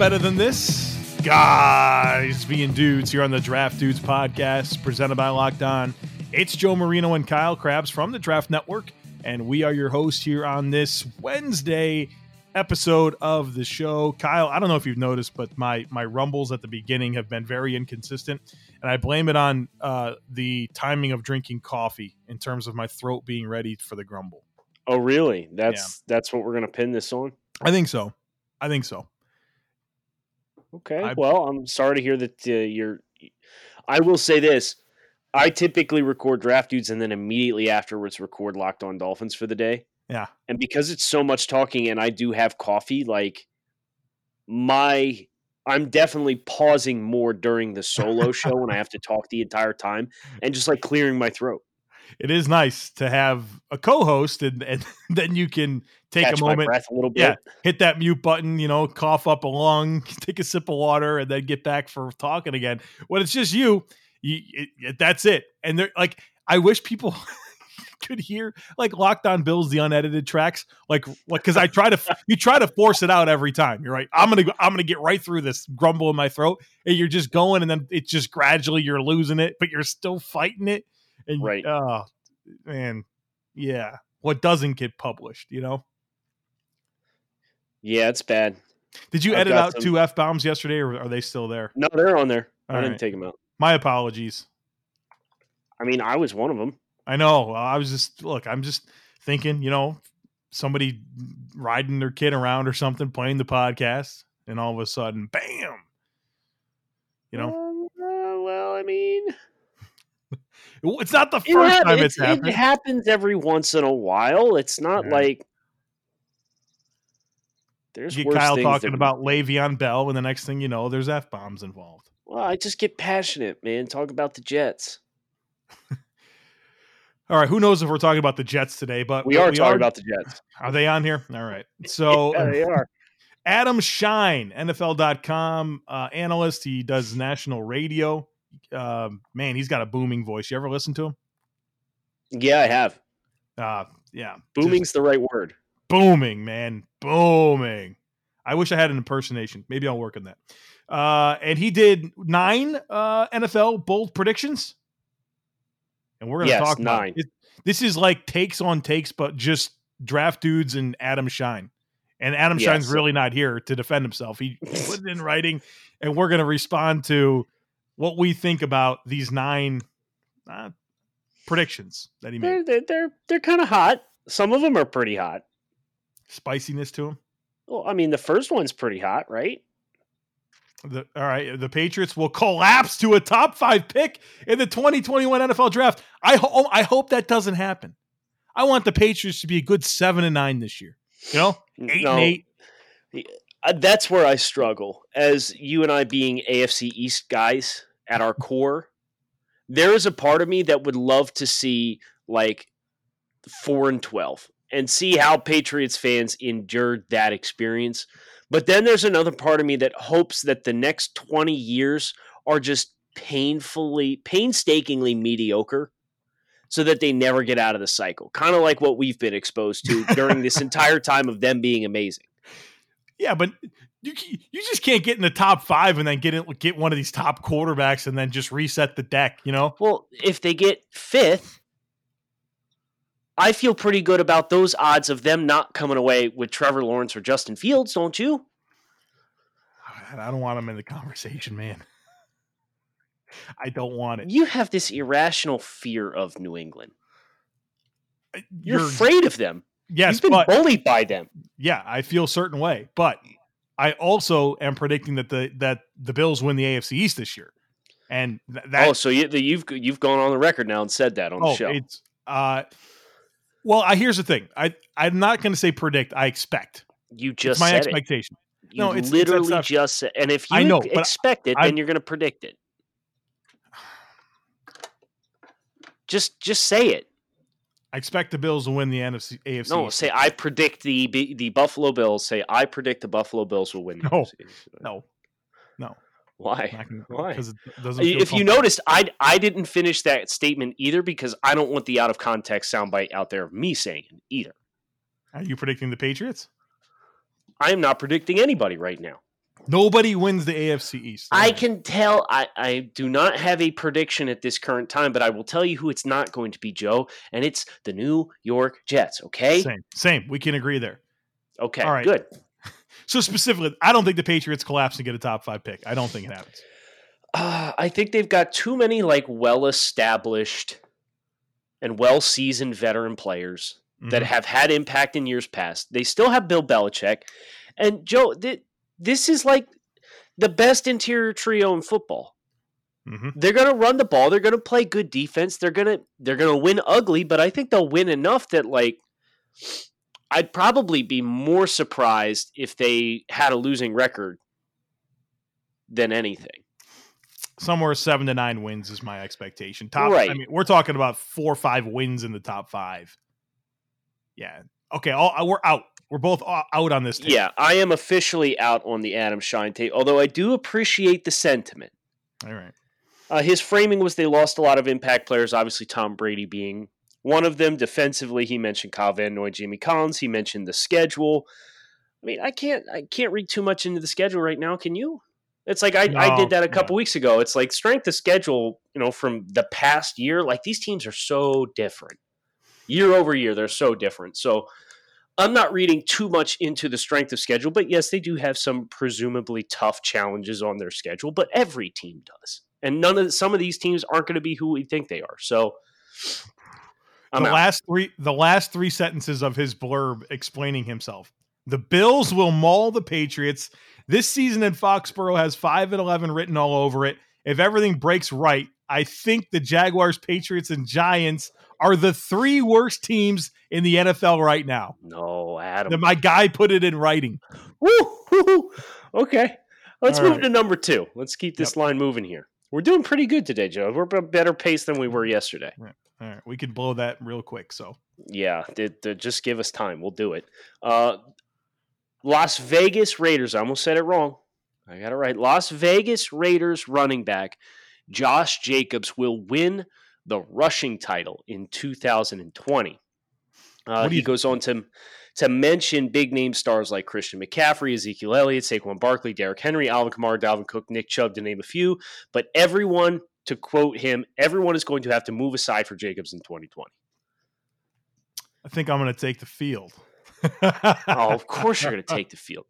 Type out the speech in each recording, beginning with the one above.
better than this? Guys being dudes here on the Draft Dudes podcast presented by Locked On. It's Joe Marino and Kyle Crabbs from the Draft Network, and we are your hosts here on this Wednesday episode of the show. Kyle, I don't know if you've noticed, but my my rumbles at the beginning have been very inconsistent, and I blame it on uh, the timing of drinking coffee in terms of my throat being ready for the grumble. Oh, really? That's that's what we're gonna pin this on. I think so. I think so. Okay. I- well, I'm sorry to hear that uh, you're. I will say this: I typically record draft dudes and then immediately afterwards record Locked On Dolphins for the day. Yeah. And because it's so much talking, and I do have coffee, like my. I'm definitely pausing more during the solo show when I have to talk the entire time and just like clearing my throat. It is nice to have a co-host, and, and then you can take Catch a moment, breath a little bit. Yeah. hit that mute button, you know, cough up a lung, take a sip of water, and then get back for talking again. When it's just you, you it, it- that's it. And they're like, I wish people could hear like Locked On Bills, the unedited tracks, like like because I try to you try to force it out every time. You're right. I'm gonna go, I'm gonna get right through this grumble in my throat, and you're just going, and then it's just gradually you're losing it, but you're still fighting it. And Right. oh man, yeah. What doesn't get published, you know? Yeah, it's bad. Did you I've edit out some- two f bombs yesterday, or are they still there? No, they're on there. I All didn't right. take them out. My apologies. I mean, I was one of them. I know. I was just look. I'm just thinking. You know, somebody riding their kid around or something, playing the podcast, and all of a sudden, bam! You know, Uh, well, I mean, it's not the it, first hap- time it's- it's happened. it happens every once in a while. It's not Yeah. like there's you get Kyle talking that- about Le'Veon Bell, and the next thing you know, there's f bombs involved. Well, I just get passionate, man. Talk about the Jets. All right, who knows if we're talking about the Jets today? But We are talking about the Jets. Are they on here? All right. So yeah, they are. Adam Schein, NFL.com uh, analyst. He does national radio. Um, man, he's got a booming voice. You ever listen to him? Yeah, I have. Uh, yeah. just Booming's the right word. booming, man. Booming. I wish I had an impersonation. Maybe I'll work on that. Uh, and he did nine uh, NFL bold predictions. And we're going to Yes, talk about nine. it. This is like takes on takes, but just draft dudes and Adam Schein. And Adam Schein's really not here to defend himself. He put it in writing, and we're going to respond to what we think about these nine uh, predictions that he made. They're they're they're, they're kind of hot. Some of them are pretty hot. Spiciness to them. Well, I mean, the first one's pretty hot, right? The, all right, the Patriots will collapse to a top five pick in the 2021 NFL Draft. I ho- I hope that doesn't happen. I want the Patriots to be a good seven and nine this year. You know, eight No, and eight. uh, that's where I struggle. As you and I being AFC East guys at our core, there is a part of me that would love to see like four and twelve and see how Patriots fans endured that experience. But then there's another part of me that hopes that the next twenty years are just painfully, painstakingly mediocre. So that they never get out of the cycle, kind of like what we've been exposed to during this entire time of them being amazing. Yeah, but you you just can't get in the top five and then get in, get one of these top quarterbacks and then just reset the deck. You know, Well, if they get fifth, I feel pretty good about those odds of them not coming away with Trevor Lawrence or Justin Fields, don't you? I don't want them in the conversation, man. I don't want it. You have this irrational fear of New England. You're, You're- afraid of them. yes, You've been but bullied by them. yeah, I feel a certain way, but I also am predicting that the that the Bills win the AFC East this year, and th- that oh, so you, you've you've gone on the record now and said that on the oh, show. it's uh, well, I here's the thing, I I'm not going to say predict, I expect. You It's just my said it. expectation. You No, it's- it's literally stuff. just said. And if you I know, expect it, I'm- then you're going to predict it. Just just say it. I expect the Bills to win the NFC AFC. No, say I predict the the Buffalo Bills. Say I predict the Buffalo Bills will win. the No. AFC. no, no, Why? Why? Because it doesn't. feel If you noticed, I I didn't finish that statement either because I don't want the out of context soundbite out there of me saying it either. are you predicting the Patriots? I am not predicting anybody right now. Nobody wins the AFC East. I can tell. I, I do not have a prediction at this current time, but I will tell you who it's not going to be, Joe, and it's the New York Jets. Okay. Same. Same. We can agree there. Okay. All right. Good. So specifically, I don't think the Patriots collapse and get a top five pick. I don't think it happens. Uh, I think they've got too many like well established and well seasoned veteran players that Mhm. have had impact in years past. They still have Bill Belichick. And Joe, th- this is like the best interior trio in football. Mhm. They're going to run the ball, they're going to play good defense, they're going to they're going to win ugly, but I think they'll win enough that like I'd probably be more surprised if they had a losing record than anything. somewhere seven to nine wins is my expectation. Top, right. I mean, we're talking about four or five wins in the top five. Yeah. Okay. All, we're out. We're both out on this. Take. Yeah, I am officially out on the Adam Schein tape, although I do appreciate the sentiment. All right. Uh, his framing was they lost a lot of impact players, obviously Tom Brady being one of them. Defensively, he mentioned Kyle Van Noy, Jamie Collins. He mentioned the schedule. I mean, I can't I can't read too much into the schedule right now. Can you? It's like I, I did that a no. couple weeks ago. It's like strength of schedule, you know, from the past year. Like these teams are so different. Year over year, they're so different. So I'm not reading too much into the strength of schedule, but yes, they do have some presumably tough challenges on their schedule, but every team does. And none of some of these teams aren't going to be who we think they are. So I'm the out. last three the last three sentences of his blurb explaining himself. The Bills will maul the Patriots. This season in Foxborough has five and eleven written all over it. If everything breaks right, I think the Jaguars, Patriots, and Giants are the three worst teams in the NFL right now. no, Adam. My guy put it in writing. Woo. Okay. Let's All move right. to number two. Let's keep this line moving here. We're doing pretty good today, Joe. We're a better pace than we were yesterday. All right, we could blow that real quick. So Yeah, just give us time. We'll do it. Uh, Las Vegas Raiders. I almost said it wrong. I got it right. Las Vegas Raiders running back Josh Jacobs will win the rushing title in 2020. Uh, he goes on to to mention big name stars like Christian McCaffrey, Ezekiel Elliott, Saquon Barkley, Derrick Henry, Alvin Kamara, Dalvin Cook, Nick Chubb, to name a few. But everyone, to quote him, everyone is going to have to move aside for Jacobs in 2020. I think I'm going to take the field. Oh, of course you're going to take the field.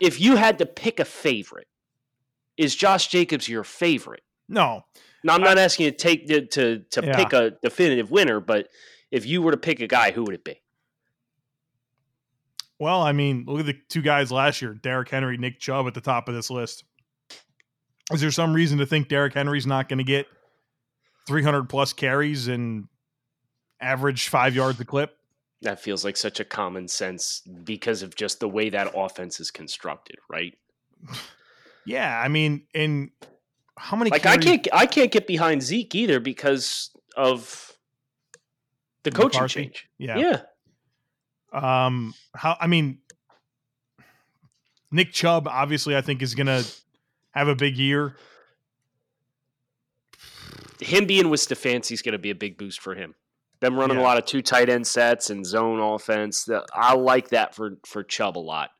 If you had to pick a favorite, is Josh Jacobs your favorite? No, Now, I'm not asking you to take to to, to Yeah. pick a definitive winner, but if you were to pick a guy, who would it be? Well, I mean, look at the two guys last year, Derrick Henry, Nick Chubb at the top of this list. Is there some reason to think Derrick Henry's not going to get 300 plus carries and average five yards a clip? That feels like such a common sense because of just the way that offense is constructed, right? Yeah, I mean, and how many? Like I can't I can't get behind Zeke either because of the coaching McCarthy? change. Yeah. yeah. Um. How? I mean, Nick Chubb obviously I think is going to have a big year. him being with Stefanski is going to be a big boost for him. Them running Yeah. a lot of two tight end sets and zone offense. I like that for for Chubb a lot.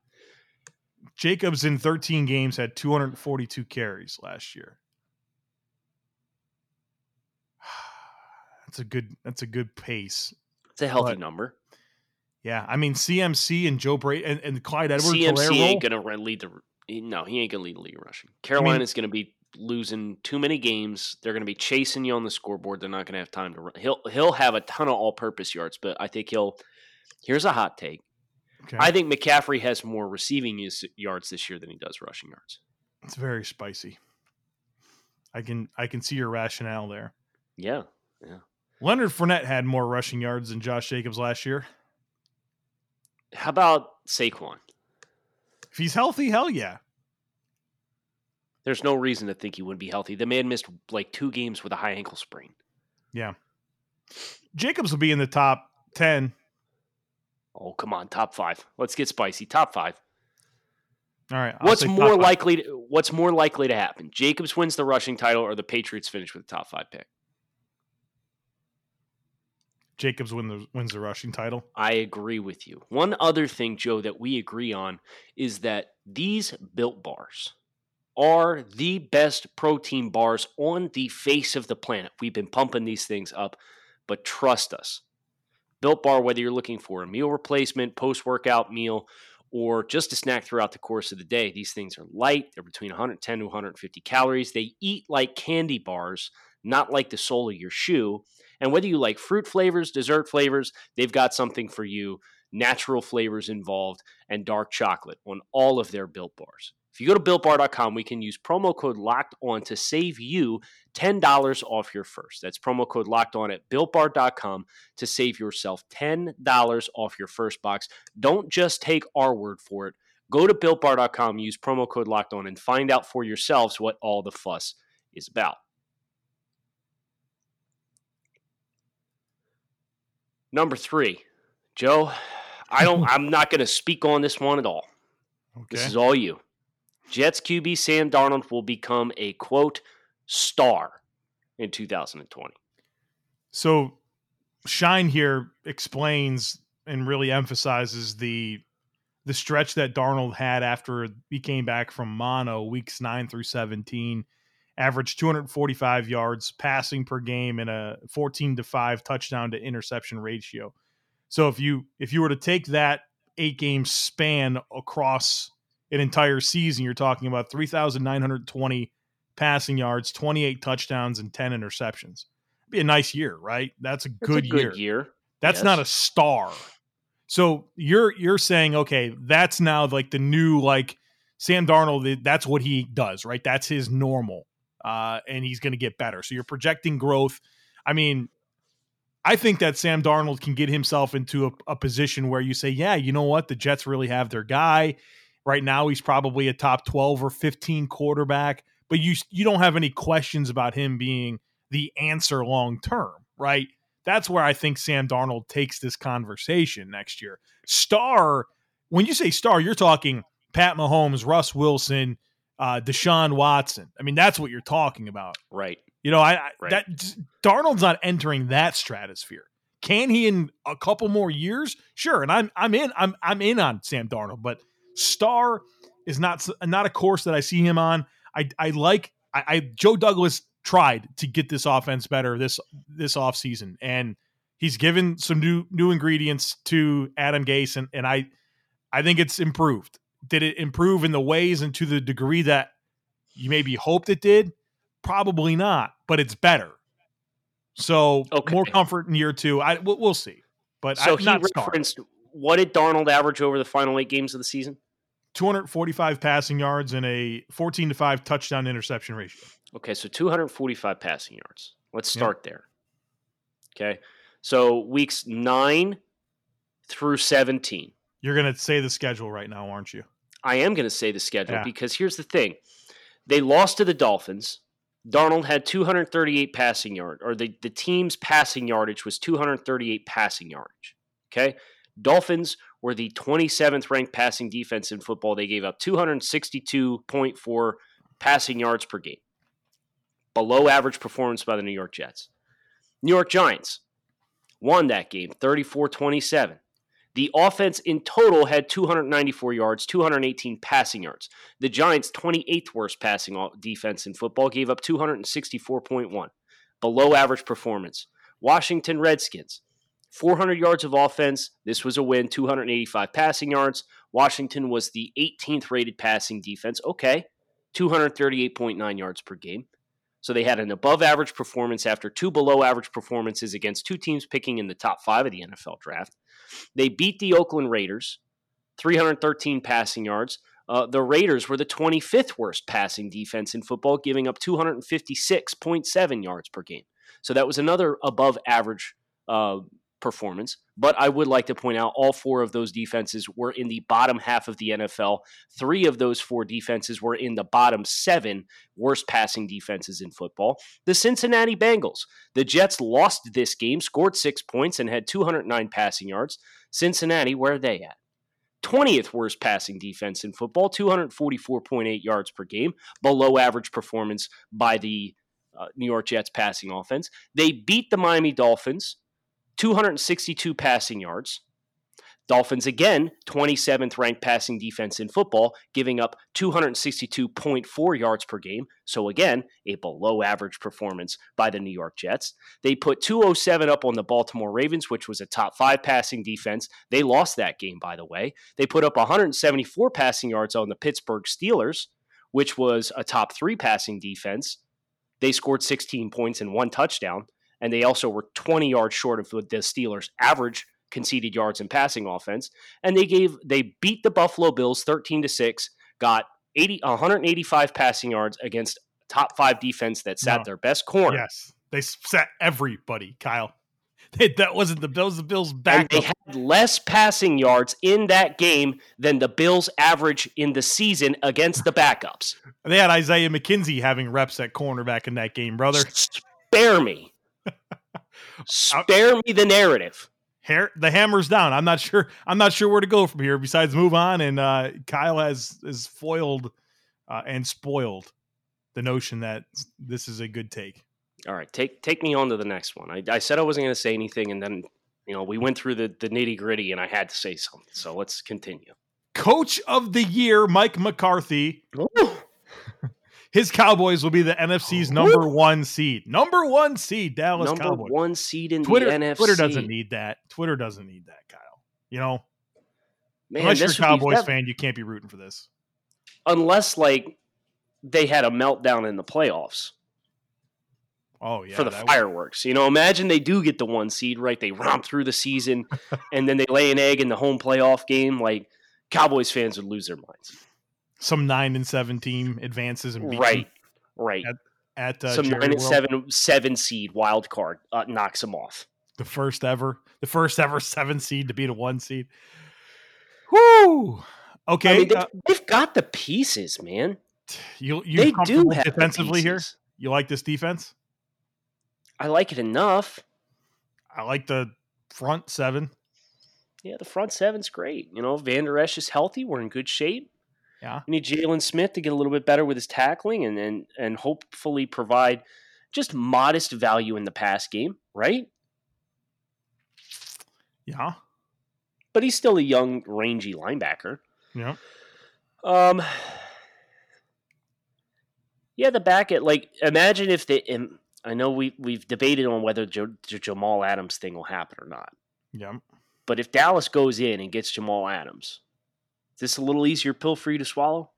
Jacobs in 13 games had 242 carries last year. That's a good. That's a good pace. It's a healthy But number. Yeah, I mean CMC and Joe Brady and, and Clyde Edwards. CMC ain't going to lead the. No, he ain't going to lead the league in rushing. Carolina's going to be losing too many games. They're going to be chasing you on the scoreboard. They're not going to have time to run. He'll he'll have a ton of all-purpose yards, but I think he'll. Here's a hot take. Okay. I think McCaffrey has more receiving yards this year than he does rushing yards. it's very spicy. I can I can see your rationale there. Yeah, yeah. Leonard Fournette had more rushing yards than Josh Jacobs last year. How about Saquon? If he's healthy, hell yeah. There's no reason to think he wouldn't be healthy. The man missed like two games with a high ankle sprain. Yeah. Jacobs will be in the top 10. Oh, come on, top five. Let's get spicy. Top five. All right. What's more likely? To, what's more likely to happen? Jacobs wins the rushing title, or the Patriots finish with a top five pick? Jacobs win the, wins the rushing title. I agree with you. One other thing, Joe, that we agree on is that these built bars are the best protein bars on the face of the planet. We've been pumping these things up, but trust us. Built Bar, whether you're looking for a meal replacement, post workout meal, or just a snack throughout the course of the day, these things are light. They're between 110 to 150 calories. They eat like candy bars, not like the sole of your shoe. And whether you like fruit flavors, dessert flavors, they've got something for you. Natural flavors involved and dark chocolate on all of their built bars. If you go to builtbar.com, we can use promo code locked on to save you $10 off your first. That's promo code locked on at builtbar.com to save yourself $10 off your first box. Don't just take our word for it. Go to builtbar.com, use promo code locked on, and find out for yourselves what all the fuss is about. Number three, Joe, I don't I'm not gonna speak on this one at all. Okay. This is all you. Jets QB Sam Darnold will become a quote star in 2020. So Schein here explains and really emphasizes the the stretch that Darnold had after he came back from mono weeks 9 through 17 averaged 245 yards passing per game and a 14 to 5 touchdown to interception ratio. So if you if you were to take that 8 game span across an entire season, you're talking about 3,920 passing yards, 28 touchdowns, and 10 interceptions. It'd be a nice year, right? That's a, That's good, a good year. year. That's Yes. not a star. So you're you're saying, okay, that's now like the new like Sam Darnold. That's what he does, right? That's his normal, uh, and he's going to get better. So you're projecting growth. I mean, I think that Sam Darnold can get himself into a, a position where you say, yeah, you know what, the Jets really have their guy. Right now, he's probably a top twelve or fifteen quarterback, but you you don't have any questions about him being the answer long term, right? That's where I think Sam Darnold takes this conversation next year. Star, when you say star, you're talking Pat Mahomes, Russ Wilson, uh, Deshaun Watson. I mean, that's what you're talking about. Right. You know, I, I Right. that Darnold's not entering that stratosphere. Can he in a couple more years? Sure, and I'm I'm in I'm I'm in on Sam Darnold, but star is not not a course that I see him on. I I like I, I Joe Douglas tried to get this offense better this this offseason and he's given some new new ingredients to Adam Gase and, and I I think it's improved. Did it improve in the ways and to the degree that you maybe hoped it did? Probably not, but it's better. So Okay. more comfort in year two. I we'll, we'll see, but So I, he referenced what did Darnold average over the final eight games of the season? 245 passing yards and a 14 to five touchdown interception ratio. Okay, so 245 passing yards. Let's start there. Okay. So weeks 9 through 17. You're gonna say the schedule right now, aren't you? I am going to say the schedule Yeah. because here's the thing. They lost to the Dolphins. Darnold had 238 passing yard, or the, the team's passing yardage was 238 passing yardage. Okay. Dolphins were the 27th ranked passing defense in football. They gave up 262.4 passing yards per game. Below average performance by the New York Jets. New York Giants won that game 34 27. The offense in total had 294 yards, 218 passing yards. The Giants' 28th worst passing defense in football gave up 264.1, below average performance. Washington Redskins, 400 yards of offense. This was a win, 285 passing yards. Washington was the 18th rated passing defense. Okay, 238.9 yards per game. So they had an above average performance after two below average performances against two teams picking in the top five of the NFL draft. They beat the Oakland Raiders, 313 passing yards. Uh, the Raiders were the 25th worst passing defense in football, giving up 256.7 yards per game. So that was another above average uh, performance. But I would like to point out all four of those defenses were in the bottom half of the NFL. Three of those four defenses were in the bottom seven worst passing defenses in football. The Cincinnati Bengals. The Jets lost this game, scored six points, and had 209 passing yards. Cincinnati, where are they at? 20th worst passing defense in football, 244.8 yards per game, below average performance by the uh, New York Jets passing offense. They beat the Miami Dolphins 262 passing yards. Dolphins again, 27th ranked passing defense in football, giving up 262.4 yards per game. So again, a below average performance by the New York Jets. They put 207 up on the Baltimore Ravens, which was a top 5 passing defense. They lost that game by the way. They put up 174 passing yards on the Pittsburgh Steelers, which was a top 3 passing defense. They scored 16 points and one touchdown, and they also were 20 yards short of the Steelers' average conceded yards in passing offense. And they gave they beat the Buffalo Bills 13 to 6, got 80 185 passing yards against top 5 defense that sat no. their best corner. Yes. They sat everybody, Kyle. that wasn't the Bills. The Bills back. And they had less passing yards in that game than the Bills average in the season against the backups. they had Isaiah McKenzie having reps at cornerback in that game, brother. Spare me. Spare me the narrative. Hair, the hammer's down. I'm not sure. I'm not sure where to go from here. Besides, move on. And uh, Kyle has is foiled uh, and spoiled the notion that this is a good take. All right, take take me on to the next one. I, I said I wasn't going to say anything, and then you know we went through the the nitty gritty, and I had to say something. So let's continue. Coach of the year, Mike McCarthy. His Cowboys will be the NFC's number one seed. Number one seed, Dallas number Cowboys. one seed in Twitter, the NFC. Twitter doesn't need that. Twitter doesn't need that, Kyle. You know, Man, unless you're a Cowboys fan, you can't be rooting for this. Unless like they had a meltdown in the playoffs. Oh yeah, for the fireworks. Would... You know, imagine they do get the one seed, right? They romp through the season, and then they lay an egg in the home playoff game. Like Cowboys fans would lose their minds some nine and seven team advances and right, right at, at uh, some Jerry nine World. and seven seven seed wild card uh, knocks them off. The first ever, the first ever seven seed to beat a one seed. Whoo! Okay, I mean, they've, uh, they've, got the pieces, man. You you they do have defensively here. You like this defense? I like it enough. I like the front seven. Yeah, the front seven's great. You know, Van Der Esch is healthy. We're in good shape. Yeah. We need Jaylon Smith to get a little bit better with his tackling and, and and hopefully provide just modest value in the pass game, right? Yeah. But he's still a young, rangy linebacker. Yeah. Um Yeah, the back at like imagine if the they I know we we've debated on whether the Jamal Adams thing will happen or not. Yeah. But if Dallas goes in and gets Jamal Adams, is this a little easier pill for you to swallow?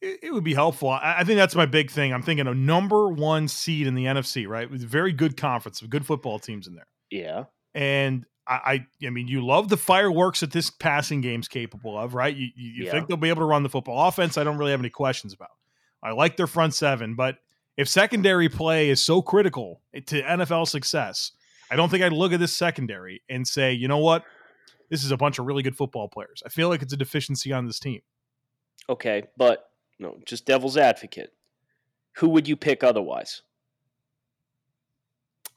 It, would be helpful. I, think that's my big thing. I'm thinking a number one seed in the NFC, right? With a very good conference, with good football teams in there. Yeah. And I, I, I mean, you love the fireworks that this passing game's capable of, right? You, you, you yeah. think they'll be able to run the football offense? I don't really have any questions about. I like their front seven, but if secondary play is so critical to NFL success, I don't think I'd look at this secondary and say, you know what, this is a bunch of really good football players. I feel like it's a deficiency on this team. Okay, but no, just devil's advocate. Who would you pick otherwise?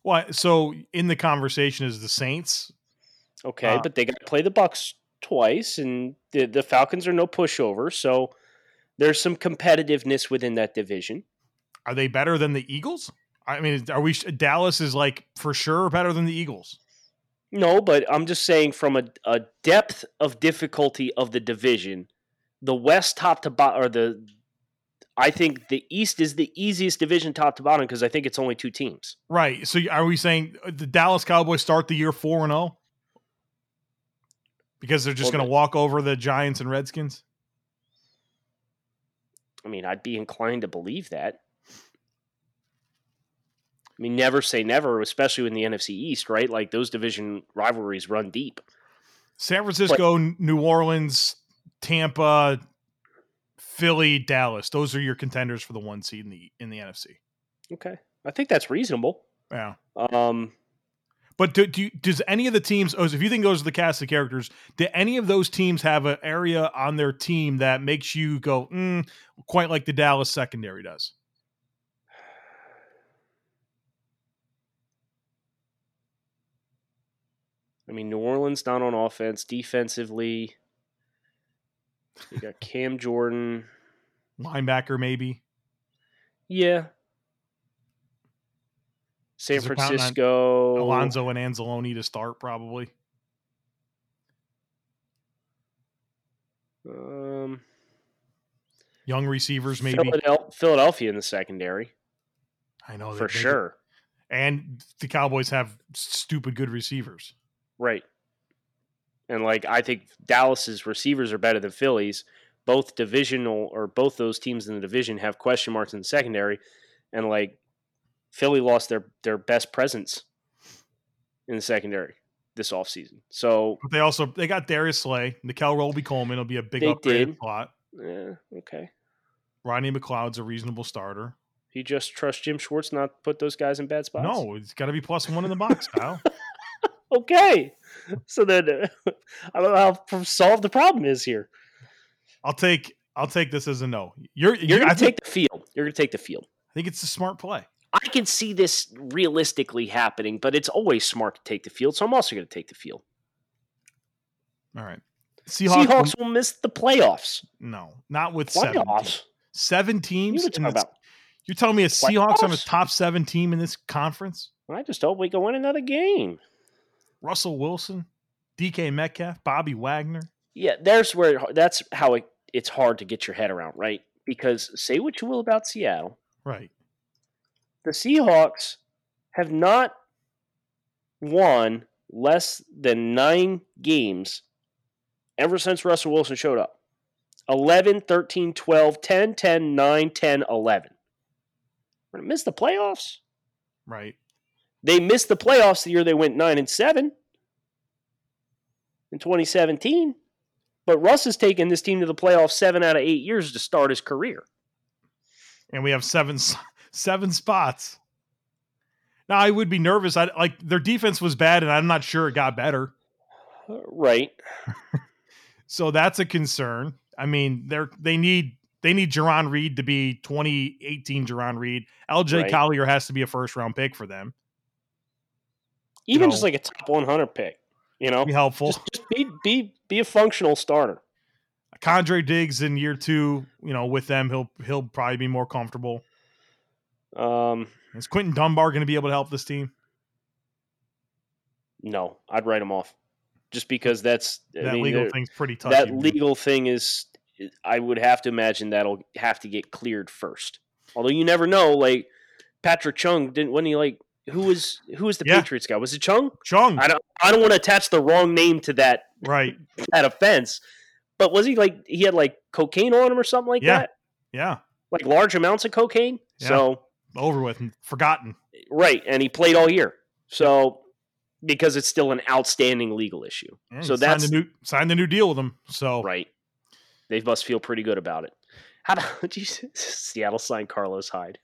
Well, so in the conversation is the Saints. Okay, uh, but they got to play the Bucks twice, and the the Falcons are no pushover, so there's some competitiveness within that division. Are they better than the Eagles? I mean, are we Dallas is like for sure better than the Eagles? No, but I'm just saying from a, a depth of difficulty of the division, the West top to bottom, or the I think the East is the easiest division top to bottom because I think it's only two teams. Right. So are we saying uh, the Dallas Cowboys start the year four and zero oh? because they're just well, going to walk over the Giants and Redskins? I mean, I'd be inclined to believe that. I mean, never say never, especially in the NFC East, right? Like those division rivalries run deep. San Francisco, but, New Orleans, Tampa, Philly, Dallas. Those are your contenders for the one seed in the in the NFC. Okay, I think that's reasonable. Yeah. Um, but do, do does any of the teams? Oh, if you think those are the cast of characters, do any of those teams have an area on their team that makes you go, mm, quite like the Dallas secondary does? I mean, New Orleans not on offense, defensively. You got Cam Jordan, linebacker maybe. Yeah. San 'Cause they're counting on Francisco. Alonzo and Anzalone to start probably. Um, Young receivers maybe. Philadelphia in the secondary I know for sure. And the Cowboys have stupid good receivers. Right. And like I think Dallas's receivers are better than Philly's. Both divisional or both those teams in the division have question marks in the secondary, and like Philly lost their their best presence in the secondary this offseason. So But they also they got Darius Slay, Nickell Robey-Coleman will be a big upgrade did. slot. yeah, okay. Rodney McLeod's a reasonable starter. He just trust Jim Schwartz not to put those guys in bad spots? No, it's got to be plus one in the box, Kyle. Okay. So then uh, I don't know how to solve the problem is here. I'll take I'll take this as a no. You're, You're you're going I to think, take the field. You're going to take the field. I think it's a smart play. I can see this realistically happening, but it's always smart to take the field. So I'm also going to take the field. All right. Seahawks, Seahawks will miss the playoffs. no, not with seven. Playoffs. teams. Seven You teams. were in talking the- about. you're telling me a Seahawks on a top seven team in this conference? I just hope we can win another game. Russell Wilson, DK Metcalf, Bobby Wagner. Yeah, there's where that's how it, it's hard to get your head around, right? Because say what you will about Seattle, Right. the Seahawks have not won less than nine games ever since Russell Wilson showed up 11, 13, 12, 10, 10, 9, 10, 11. We're going to miss the playoffs. Right. They missed the playoffs the year they went 9 and 7 in 2017. But Russ has taken this team to the playoffs seven out of eight years to start his career. and we have seven seven spots. Now I would be nervous. I like their defense was bad, and I'm not sure it got better. Right. So that's a concern. I mean, they're they need they need Jarran Reed to be 2018 Jarran Reed. LJ Right. Collier has to be a first round pick for them. Even know- just like a top 100 pick, you know? Be helpful. Just, just be, be, be a functional starter. Quandre Diggs in year two, you know, with them, he'll he'll probably be more comfortable. Um, Is Quinton Dunbar going to be able to help this team? no, I'd write him off. Just because that's I That mean, legal thing's pretty touchy. that legal thing is I would have to imagine that'll have to get cleared first. Although you never know, like Patrick Chung didn't when he like who was who was the Yeah. Patriots guy? Was it Chung? Chung, I don't I don't want to attach the wrong name to that right? that offense. But was he like he had like cocaine on him or something like Yeah. that? Yeah, Like large amounts of cocaine? Yeah. So over with and forgotten. right, and he played all year. So because it's still an outstanding legal issue. So signed that's- the new signed the new deal with them. So Right. They must feel pretty good about it. How do you Seattle sign Carlos Hyde?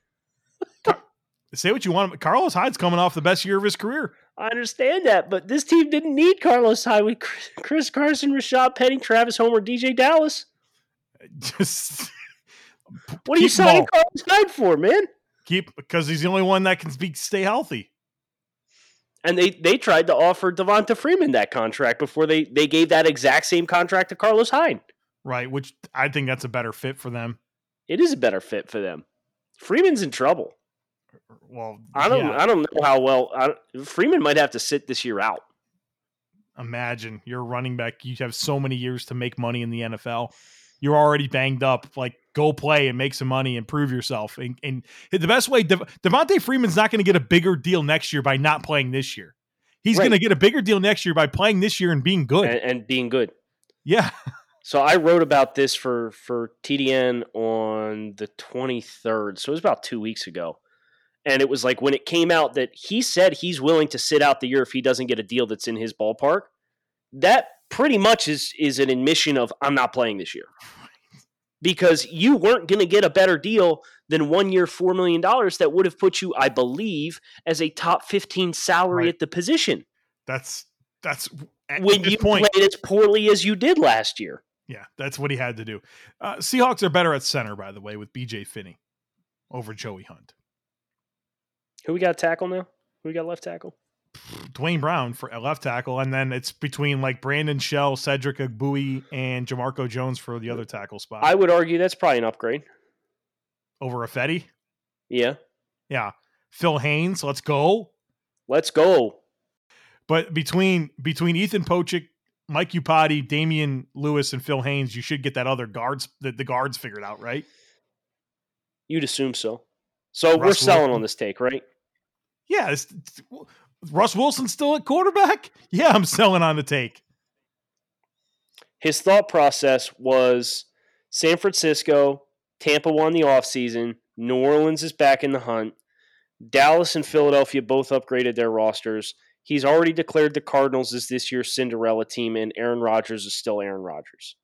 Say what you want. but Carlos Hyde's coming off the best year of his career. I understand that, but this team didn't need Carlos Hyde with Chris- Carson, Rashad Penny, Travis Homer, DJ Dallas. Just What are you signing all. Carlos Hyde for, man? keep because he's the only one that can speak, stay healthy. And they they tried to offer Devonta Freeman that contract before they they gave that exact same contract to Carlos Hyde. Right, which I think that's a better fit for them. It is a better fit for them. Freeman's in trouble. Well, I don't yeah, I don't know how well I, Freeman might have to sit this year out. imagine you're a running back. You have so many years to make money in the NFL. You're already banged up. Like, go play and make some money and prove yourself. And, and the best way, Dev- Devonta Freeman's not going to get a bigger deal next year by not playing this year. He's Right. going to get a bigger deal next year by playing this year and being good. and, and being good. yeah. So I wrote about this for for TDN on the 23rd. So it was about 2 weeks ago. And it was like when it came out that he said he's willing to sit out the year if he doesn't get a deal that's in his ballpark. That pretty much is is an admission of I'm not playing this year. Because you weren't going to get a better deal than one year $4 million that would have put you, I believe, as a top 15 salary Right. at the position That's, that's, when you point, played as poorly as you did last year. yeah, that's what he had to do. Uh, Seahawks are better at center, by the way, with BJ Finney over Joey Hunt. Who we got tackle now? Who we got left tackle? Duane Brown for a left tackle, and then it's between like Brandon Shell, Cedric Ogbuehi, and Jamarco Jones for the other tackle spot I would argue that's probably an upgrade. over Ifedi. Yeah. Yeah. Phil Haynes, let's go. Let's go. But between between Ethan Pocic, Mike Iupati, Damien Lewis, and Phil Haynes, you should get that other guards the, the guards figured out, right? You'd assume so. So Russ we're selling Wilson. on this take, right? Yeah. It's, it's, Russ Wilson still at quarterback? Yeah, I'm selling on the take. His thought process was San Francisco, Tampa won the offseason, New Orleans is back in the hunt. Dallas and Philadelphia both upgraded their rosters. He's already declared the Cardinals as this year's Cinderella team, and Aaron Rodgers is still Aaron Rodgers.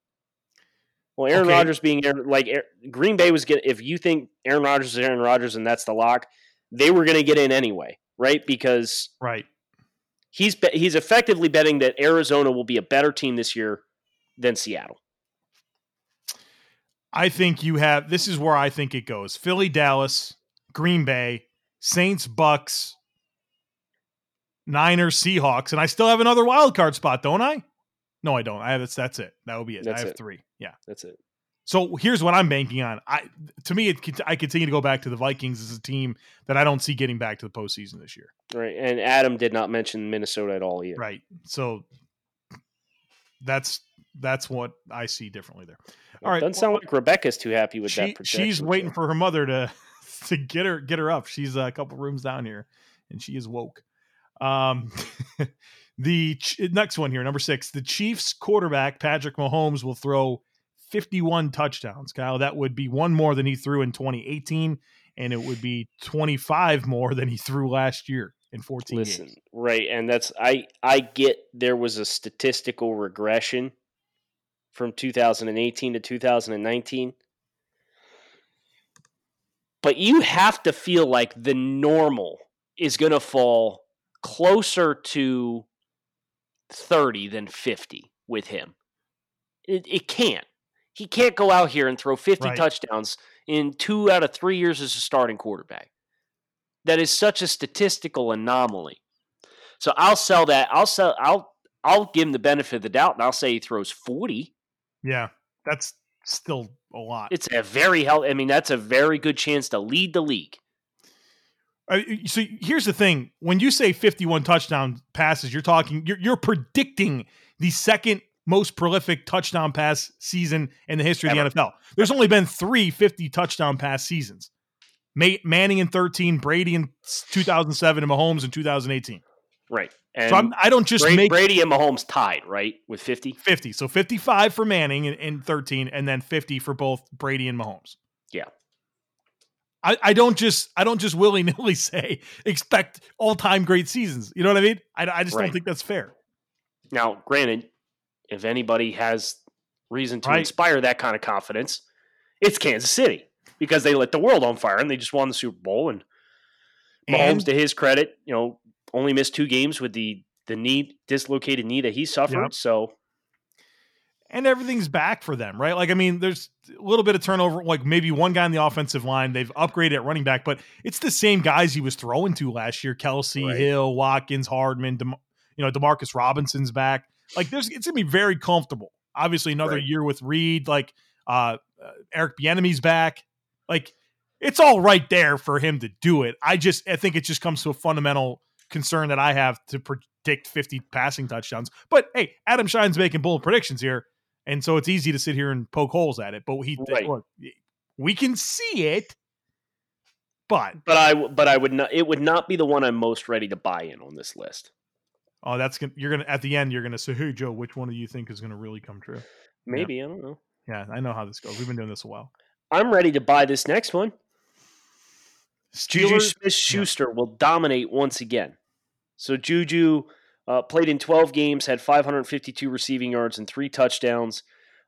Well, Aaron okay. Rodgers being like Green Bay was getting. If you think Aaron Rodgers is Aaron Rodgers and that's the lock, they were going to get in anyway, right? Because right, he's he's effectively betting that Arizona will be a better team this year than Seattle. I think you have. This is where I think it goes: Philly, Dallas, Green Bay, Saints, Bucks, Niners, Seahawks, and I still have another wild card spot, don't I? No, I don't. I have that's that's it. That will be it. That's I have it. three. Yeah, that's it. So here's what I'm banking on. I to me, it, I continue to go back to the Vikings as a team that I don't see getting back to the postseason this year. Right, and Adam did not mention Minnesota at all either. Right. So that's that's what I see differently there. All right. Doesn't sound like Rebecca's too happy with she, that. She's waiting for her mother to to get her get her up. She's a couple rooms down here, and she is woke. Um, the next one here, number six, the Chiefs quarterback Patrick Mahomes will throw 51 touchdowns. Kyle, that would be one more than he threw in 2018, and it would be 25 more than he threw last year in 14 Listen, games. Right, and that's I I get there was a statistical regression from 2018 to 2019. But you have to feel like the normal is going to fall closer to 30 than 50 with him. It, it can't. He can't go out here and throw 50 right. touchdowns in two out of three years as a starting quarterback. That is such a statistical anomaly. So I'll sell that. I'll sell. I'll I'll give him the benefit of the doubt, and I'll say he throws 40. Yeah, that's still a lot. It's a very healthy. I mean, that's a very good chance to lead the league. Uh, so here's the thing: when you say 51 touchdown passes, you're talking you're, you're predicting the second most prolific touchdown pass season in the history Ever. of the NFL. There's only been three 50 touchdown pass seasons: Manning in 13, Brady in 2007, and Mahomes in 2018. Right. And so I'm, I do not just Brady, make Brady and Mahomes tied, right, with 50? 50. So 55 for Manning in, in 13, and then 50 for both Brady and Mahomes. Yeah. I, I don't just I don't just willy nilly say expect all time great seasons. You know what I mean? I, I just right. don't think that's fair. Now, granted, if anybody has reason to right. inspire that kind of confidence, it's Kansas City because they lit the world on fire and they just won the Super Bowl. And Mahomes, and, to his credit, you know, only missed two games with the the knee dislocated knee that he suffered. Yep. So and everything's back for them, right? Like, I mean, there's a little bit of turnover, like maybe one guy in the offensive line. They've upgraded at running back, but it's the same guys he was throwing to last year: Kelce, right. Hill, Watkins, Hardman. De- you know, Demarcus Robinson's back. Like, there's it's gonna be very comfortable. Obviously, another right. year with Reid. Like, uh, uh, Eric Bieniemy's back. Like, it's all right there for him to do it. I just, I think it just comes to a fundamental concern that I have to predict 50 passing touchdowns. But hey, Adam Schein's making bold predictions here and so it's easy to sit here and poke holes at it. But he, right. look, we can see it, but but I but I would not. It would not be the one I'm most ready to buy in on this list. Oh, that's gonna. You're gonna at the end. You're gonna say, "Hey, Joe, which one do you think is gonna really come true?" Maybe yeah. I don't know. Yeah, I know how this goes. We've been doing this a while. I'm ready to buy this next one. Juju Smith Schuster yeah. will dominate once again. So Juju uh, played in 12 games, had 552 receiving yards and three touchdowns.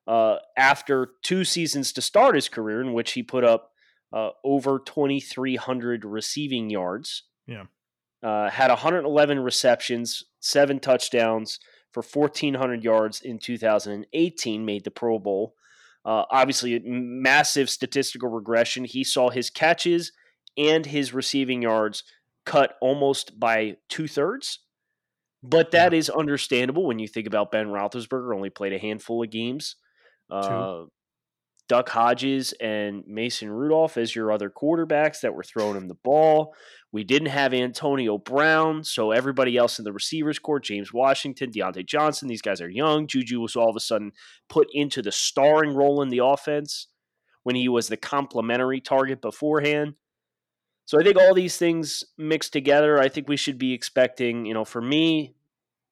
Uh, after two seasons to start his career, in which he put up uh, over 2,300 receiving yards. Yeah. Uh, had 111 receptions, seven touchdowns for 1,400 yards in 2018, made the Pro Bowl. Uh, obviously, massive statistical regression. He saw his catches and his receiving yards cut almost by two thirds. But that yeah. is understandable when you think about Ben Roethlisberger only played a handful of games. Uh, Duck Hodges and Mason Rudolph as your other quarterbacks that were throwing him the ball. We didn't have Antonio Brown, so everybody else in the receivers court, James Washington, Diontae Johnson, these guys are young. Juju was all of a sudden put into the starring role in the offense when he was the complementary target beforehand. So I think all these things mixed together, I think we should be expecting, you know, for me,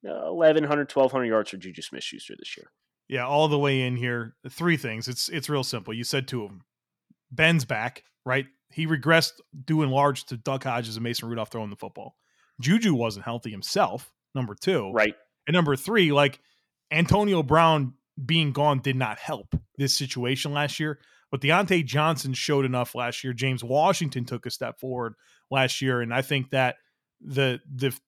uh, 1,100, 1,200 yards for Juju Smith Schuster this year. Yeah, all the way in here. Three things. It's it's real simple. You said two of them. Ben's back, right? He regressed due in large to Duck Hodges and Mason Rudolph throwing the football. Juju wasn't healthy himself, number two. Right. And number three, like Antonio Brown being gone did not help this situation last year. But Diontae Johnson showed enough last year. James Washington took a step forward last year. And I think that the the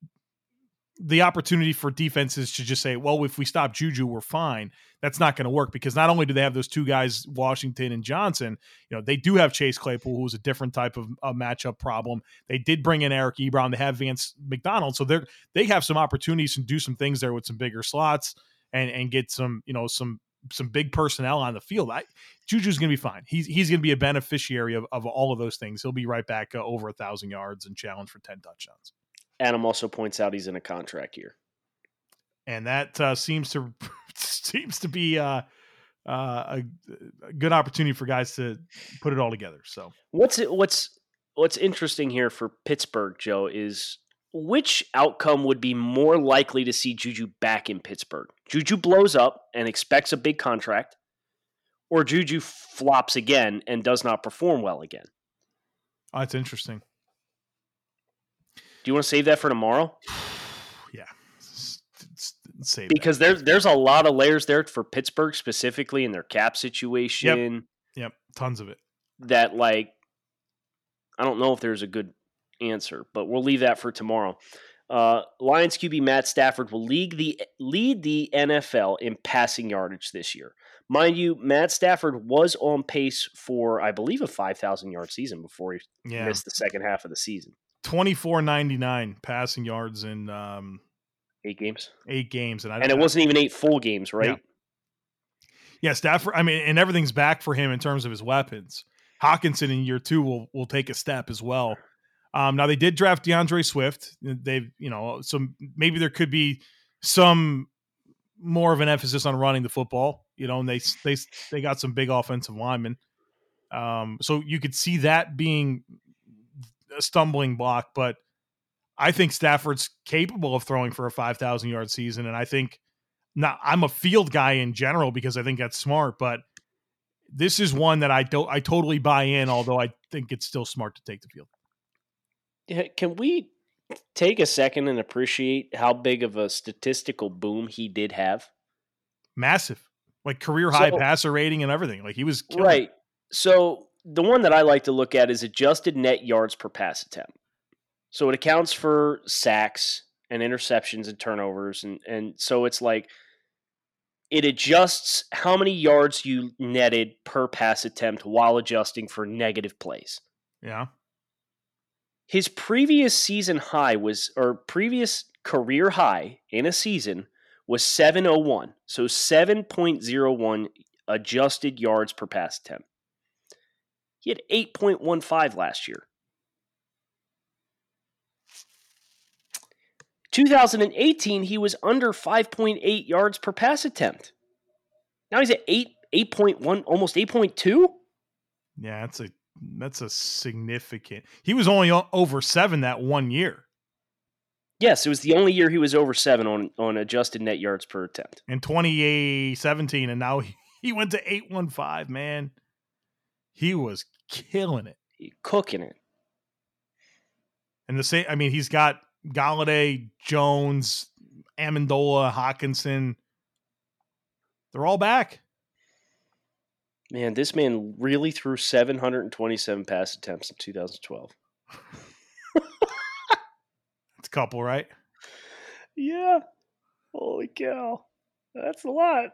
the opportunity for defenses to just say, well, if we stop Juju, we're fine. That's not going to work because not only do they have those two guys, Washington and Johnson, you know, they do have Chase Claypool, who's a different type of a matchup problem. They did bring in Eric Ebron. They have Vance McDonald. So they're, they have some opportunities to do some things there with some bigger slots and, and get some, you know, some, some big personnel on the field. I, Juju's going to be fine. He's, he's going to be a beneficiary of, of all of those things. He'll be right back uh, over a thousand yards and challenge for 10 touchdowns. Adam also points out he's in a contract year, and that uh, seems to seems to be uh, uh, a, a, good opportunity for guys to put it all together. So what's it? What's what's interesting here for Pittsburgh, Joe, is which outcome would be more likely to see Juju back in Pittsburgh? Juju blows up and expects a big contract, or Juju flops again and does not perform well again. Oh, that's interesting. Do you want to save that for tomorrow? yeah. Save because that. there's there's a lot of layers there for Pittsburgh specifically in their cap situation. Yep. yep. Tons of it. That like I don't know if there's a good answer, but we'll leave that for tomorrow. Uh, Lions QB Matt Stafford will lead the lead the NFL in passing yardage this year. Mind you, Matt Stafford was on pace for I believe a five thousand yard season before he yeah. missed the second half of the season. 2499 passing yards in um, eight games. Eight games, and, I, and it wasn't even eight full games, right? Yeah. yeah, Stafford. I mean, and everything's back for him in terms of his weapons. Hockenson in year two will will take a step as well. Um, now they did draft DeAndre Swift. They've you know so maybe there could be some more of an emphasis on running the football. You know, and they they they got some big offensive linemen. Um, so you could see that being a stumbling block, but I think Stafford's capable of throwing for a 5,000 yard season. And I think now I'm a field guy in general because I think that's smart, but this is one that I don't, I totally buy in, although I think it's still smart to take the field. Yeah, can we take a second and appreciate how big of a statistical boom he did have? Massive, like career high so, passer rating and everything. Like he was right. So the one that I like to look at is adjusted net yards per pass attempt. So it accounts for sacks and interceptions and turnovers and and so it's like it adjusts how many yards you netted per pass attempt while adjusting for negative plays. Yeah. His previous season high was or previous career high in a season was 701. So 7.01 adjusted yards per pass attempt. He had 8.15 last year. 2018, he was under 5.8 yards per pass attempt. Now he's at 8, 8.1, almost 8.2. Yeah, that's a that's a significant. He was only over seven that one year. Yes, it was the only year he was over seven on on adjusted net yards per attempt in 2017, and now he, he went to 815. Man, he was killing it, he cooking it. And the same, I mean, he's got Golladay, Jones, Amendola, Hockenson. They're all back. Man, this man really threw 727 pass attempts in 2012. It's a couple, right? Yeah. Holy cow. That's a lot.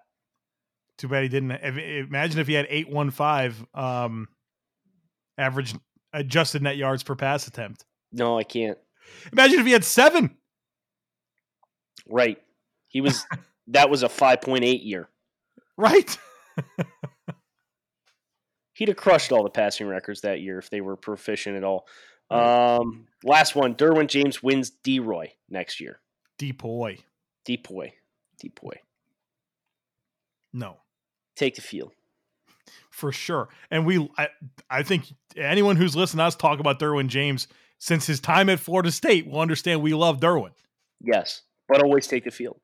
Too bad he didn't. Imagine if he had eight one five um, average adjusted net yards per pass attempt. No, I can't. Imagine if he had seven. Right. He was. that was a five point eight year. Right. He'd have crushed all the passing records that year if they were proficient at all. Um, last one, Derwin James wins D Roy next year. Depoy. Depoy. Depoy. No. Take the field. For sure. And we I, I think anyone who's listened to us talk about Derwin James since his time at Florida State will understand we love Derwin. Yes, but always take the field.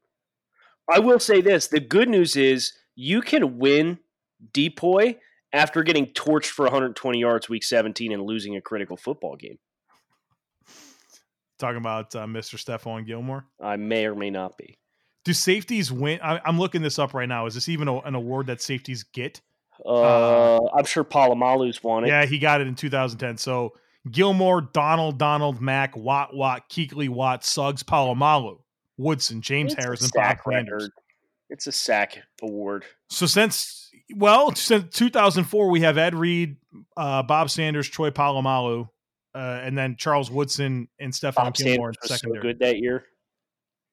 I will say this the good news is you can win Depoy after getting torched for 120 yards week 17 and losing a critical football game. Talking about uh, Mr. Stephon Gilmore. I may or may not be. Do safeties win? I, am looking this up right now. Is this even a, an award that safeties get? Uh, uh, I'm sure Polamalu's won it. Yeah, he got it in 2010. So Gilmore, Donald, Donald, Mack, Watt, Watt, Kuechly, Watt, Suggs, Polamalu, Woodson, James It's a Harrison, Bob Sanders. It's a sack award. So since well, since 2004, we have Ed Reed, uh, Bob Sanders, Troy Polamalu, uh, and then Charles Woodson and Bob Gilmore in was so good that year.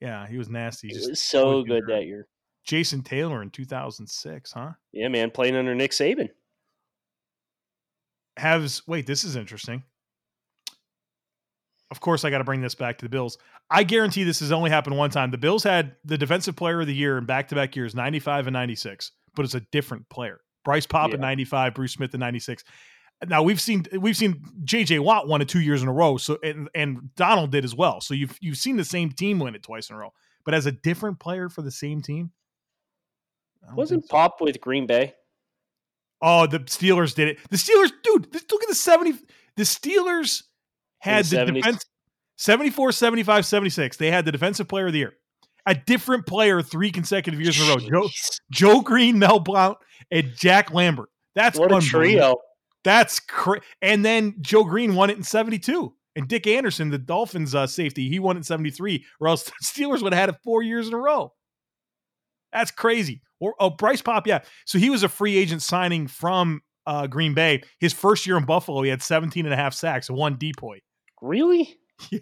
Yeah, he was nasty. He was so good that year. Jason Taylor in 2006, huh? Yeah, man, playing under Nick Saban. Has wait, this is interesting. Of course, I got to bring this back to the Bills. I guarantee this has only happened one time. The Bills had the defensive player of the year in back to back years, 95 and 96, but it's a different player. Bryce Paup in Yeah. 95, Bruce Smith in 96. Now we've seen we've seen JJ Watt won it two years in a row. So and, and Donald did as well. So you've you've seen the same team win it twice in a row. But as a different player for the same team, Wasn't so. Paup with Green Bay? Oh, the Steelers did it. The Steelers, dude, look at the 70. The Steelers had the the, defense 74, 75, 76. They had the defensive player of the year. A different player three consecutive years in a row. Joe, Joe Greene, Mel Blount, and Jack Lambert. That's What a trio. That's cra- and then Joe Greene won it in 72. And Dick Anderson, the Dolphins uh, safety, he won it in 73, or else the Steelers would have had it four years in a row. That's crazy. Or oh, Bryce Paup, yeah. So he was a free agent signing from uh, Green Bay. His first year in Buffalo, he had 17 and a half sacks, one depoy. Really?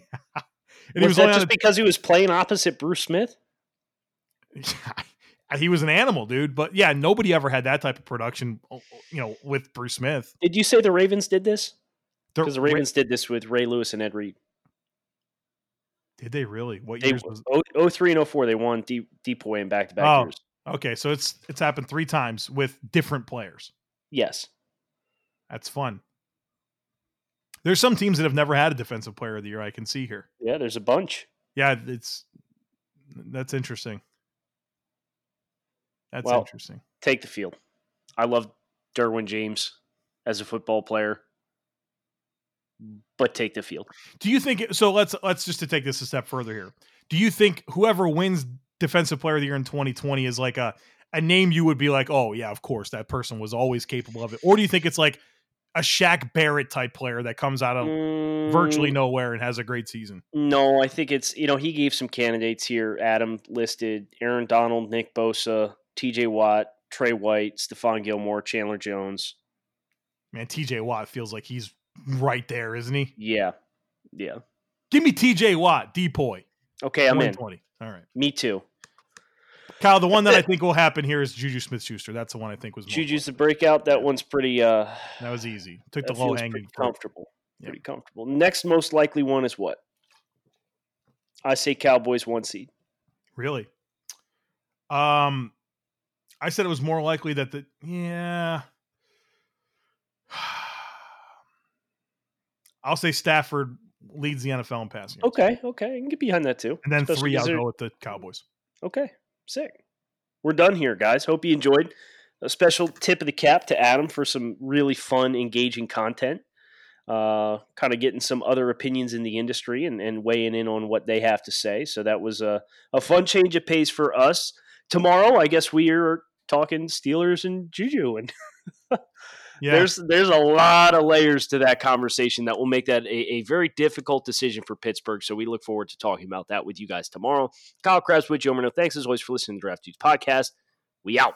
And was, was that just because he was playing opposite Bruce Smith? he was an animal, dude. But yeah, nobody ever had that type of production, you know, with Bruce Smith. Did you say the Ravens did this? Because the Ravens did this with Ray Lewis and Ed Reed. did they really? What They years was? oh, 03 and 04, they won deep Depoy in back to back Oh. years. Okay, so it's it's happened three times with different players. Yes. That's fun. There's some teams that have never had a defensive player of the year. I can see here. Yeah, there's a bunch. Yeah, it's that's interesting. That's Well- interesting. Take the field. I love Derwin James as a football player, but take the field. Do you think so? Let's let's just to take this a step further here. Do you think whoever wins defensive player of the year in 2020 is like a a name you would be like, oh yeah, of course that person was always capable of it, or do you think it's like a Shaq Barrett type player that comes out of virtually Mm, nowhere and has a great season? No, I think it's you know he gave some candidates here. Adam listed Aaron Donald, Nick Bosa, T.J. Watt, Trey White, Stephon Gilmore, Chandler Jones. Man, TJ Watt feels like he's right there, isn't he? Yeah, yeah. Give me TJ Watt, Depoy. Okay, I'm in. 2020. All right. Me too. Kyle, the one that I think will happen here is Juju Smith Schuster. That's the one I think was Juju's the breakout. That one's pretty. uh That was easy. Took the low hanging pretty comfortable. Pretty comfortable. Next most likely one is what? I say Cowboys one seed. Really? Um, I said it was more likely that the yeah. I'll say Stafford leads the NFL in passing. Okay, okay, I can get behind that too. and then Especially three. I'll go with the Cowboys. Okay, sick. We're done here, guys. Hope you enjoyed. A special tip of the cap to Adam for some really fun, engaging content. Uh, kind of getting some other opinions in the industry and, and weighing in on what they have to say. So that was a, a fun change of pace for us. Tomorrow, I guess we are talking Steelers and Juju, and Yeah, there's there's a lot of layers to that conversation that will make that a, a very difficult decision for Pittsburgh. So we look forward to talking about that with you guys tomorrow. Kyle Crabbs with Joe Marino. Thanks as always for listening to the Draft Dudes podcast. We out.